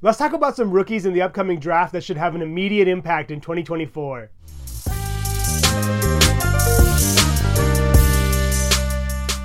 Let's talk about some rookies in the upcoming draft that should have an immediate impact in 2024.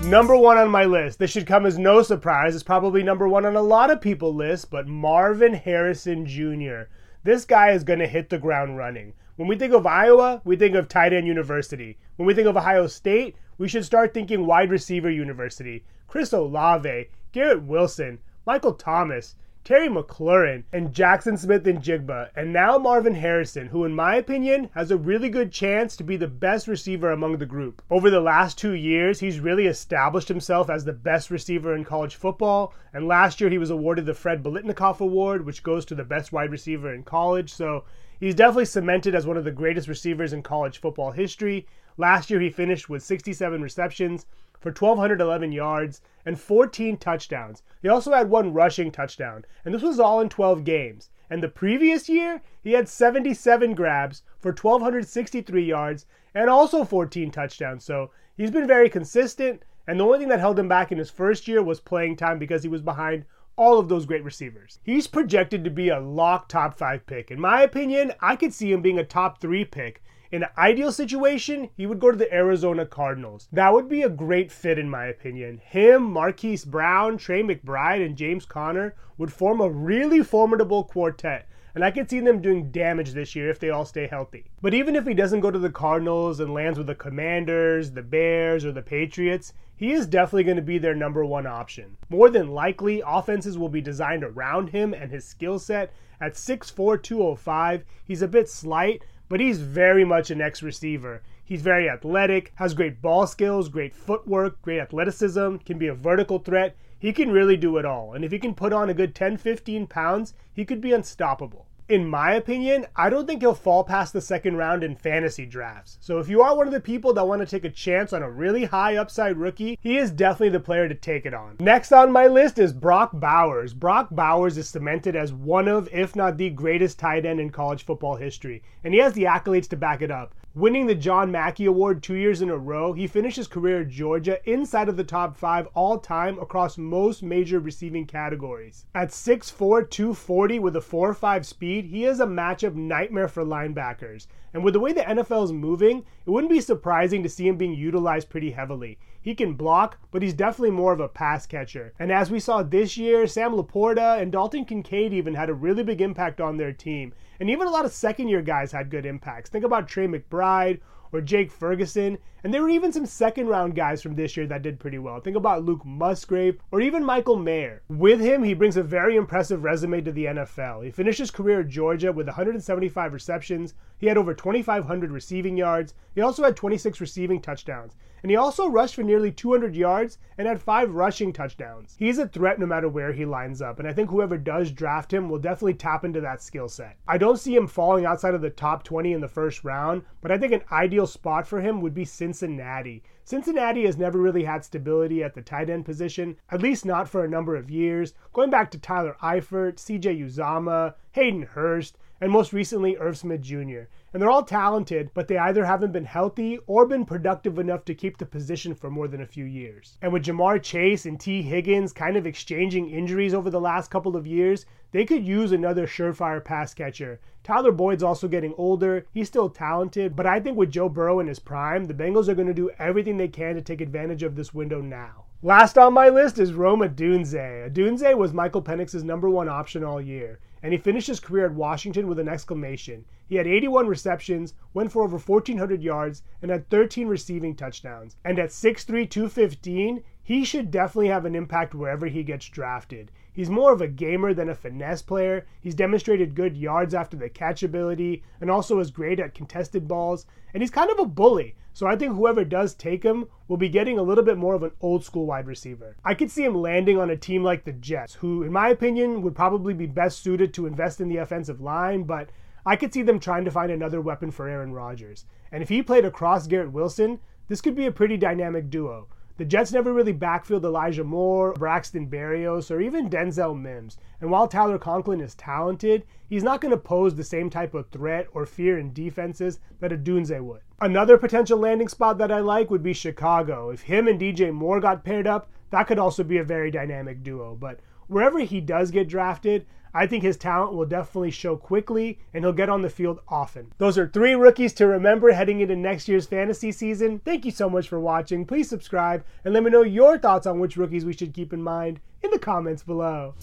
Number one on my list. This should come as no surprise. It's probably number one on a lot of people's lists, but Marvin Harrison Jr. This guy is going to hit the ground running. When we think of Iowa, we think of tight end university. When we think of Ohio State, we should start thinking wide receiver university. Chris Olave, Garrett Wilson, Michael Thomas, Terry McLaurin, and Jaxon Smith-Njigba, and now Marvin Harrison, who, in my opinion, has a really good chance to be the best receiver among the group. Over the last two years, he's really established himself as the best receiver in college football, and last year he was awarded the Fred Biletnikoff Award, which goes to the best wide receiver in college, so he's definitely cemented as one of the greatest receivers in college football history. Last year, he finished with 67 receptions for 1,211 yards and 14 touchdowns. He also had one rushing touchdown, and this was all in 12 games. And the previous year, he had 77 grabs for 1,263 yards and also 14 touchdowns. So he's been very consistent, and the only thing that held him back in his first year was playing time because he was behind all of those great receivers. He's projected to be a lock top five pick. In my opinion, I could see him being a top three pick in an ideal situation, he would go to the Arizona Cardinals. That would be a great fit, in my opinion. Him, Marquise Brown, Trey McBride, and James Conner would form a really formidable quartet and I could see them doing damage this year if they all stay healthy. But even if he doesn't go to the Cardinals and lands with the Commanders, the Bears, or the Patriots, he is definitely going to be their number one option. More than likely, offenses will be designed around him and his skill set. At 6'4, 205, he's a bit slight, but he's very much an X receiver. He's very athletic, has great ball skills, great footwork, great athleticism, can be a vertical threat. He can really do it all. And if he can put on a good 10 15 pounds, he could be unstoppable in my opinion, I don't think he'll fall past the second round in fantasy drafts. So if you are one of the people that want to take a chance on a really high upside rookie, he is definitely the player to take it on. Next on my list is Brock Bowers. Brock Bowers is cemented as one of, if not the greatest tight end in college football history, and he has the accolades to back it up. Winning the John Mackey Award two years in a row, he finished his career at Georgia inside of the top five all time across most major receiving categories. At 6'4, 240 with a 4 5 speed, he is a matchup nightmare for linebackers. And with the way the NFL is moving, it wouldn't be surprising to see him being utilized pretty heavily. He can block, but he's definitely more of a pass catcher. And as we saw this year, Sam LaPorta and Dalton Kincaid even had a really big impact on their team. And even a lot of second year guys had good impacts. Think about Trey McBride or Jake Ferguson. And there were even some second round guys from this year that did pretty well. Think about Luke Musgrave or even Michael Mayer. With him, he brings a very impressive resume to the NFL. He finished his career at Georgia with 175 receptions. He had over 2,500 receiving yards. He also had 26 receiving touchdowns. And he also rushed for nearly 200 yards and had five rushing touchdowns. He's a threat no matter where he lines up, and I think whoever does draft him will definitely tap into that skill set. I don't see him falling outside of the top 20 in the first round, but I think an ideal spot for him would be Cincinnati. Cincinnati has never really had stability at the tight end position, at least not for a number of years, going back to Tyler Eifert, CJ Uzomah, Hayden Hurst, and most recently Irv Smith Jr. And they're all talented, but they either haven't been healthy or been productive enough to keep the position for more than a few years. And with Ja'Marr Chase and Tee Higgins kind of exchanging injuries over the last couple of years, they could use another surefire pass catcher. Tyler Boyd's also getting older. He's still talented, but I think with Joe Burrow in his prime, the Bengals are going to do everything they can to take advantage of this window now. Last on my list is Rome Odunze. Odunze was Michael Penix's number one option all year and he finished his career at Washington with an exclamation. He had 81 receptions, went for over 1,400 yards, and had 13 receiving touchdowns. And at 6'3, 215, he should definitely have an impact wherever he gets drafted. He's more of a gamer than a finesse player. He's demonstrated good yards after the catch ability and also is great at contested balls. And he's kind of a bully. So I think whoever does take him will be getting a little bit more of an old school wide receiver. I could see him landing on a team like the Jets, who, in my opinion, would probably be best suited to invest in the offensive line, but I could see them trying to find another weapon for Aaron Rodgers. And if he played across Garrett Wilson, this could be a pretty dynamic duo. The Jets never really backfilled Elijah Moore, Braxton Berrios, or even Denzel Mims. And while Tyler Conklin is talented, he's not going to pose the same type of threat or fear in defenses that Odunze would. Another potential landing spot that I like would be Chicago. If him and DJ Moore got paired up, that could also be a very dynamic duo. But wherever he does get drafted, I think his talent will definitely show quickly and he'll get on the field often. Those are three rookies to remember heading into next year's fantasy season. Thank you so much for watching. Please subscribe and let me know your thoughts on which rookies we should keep in mind in the comments below.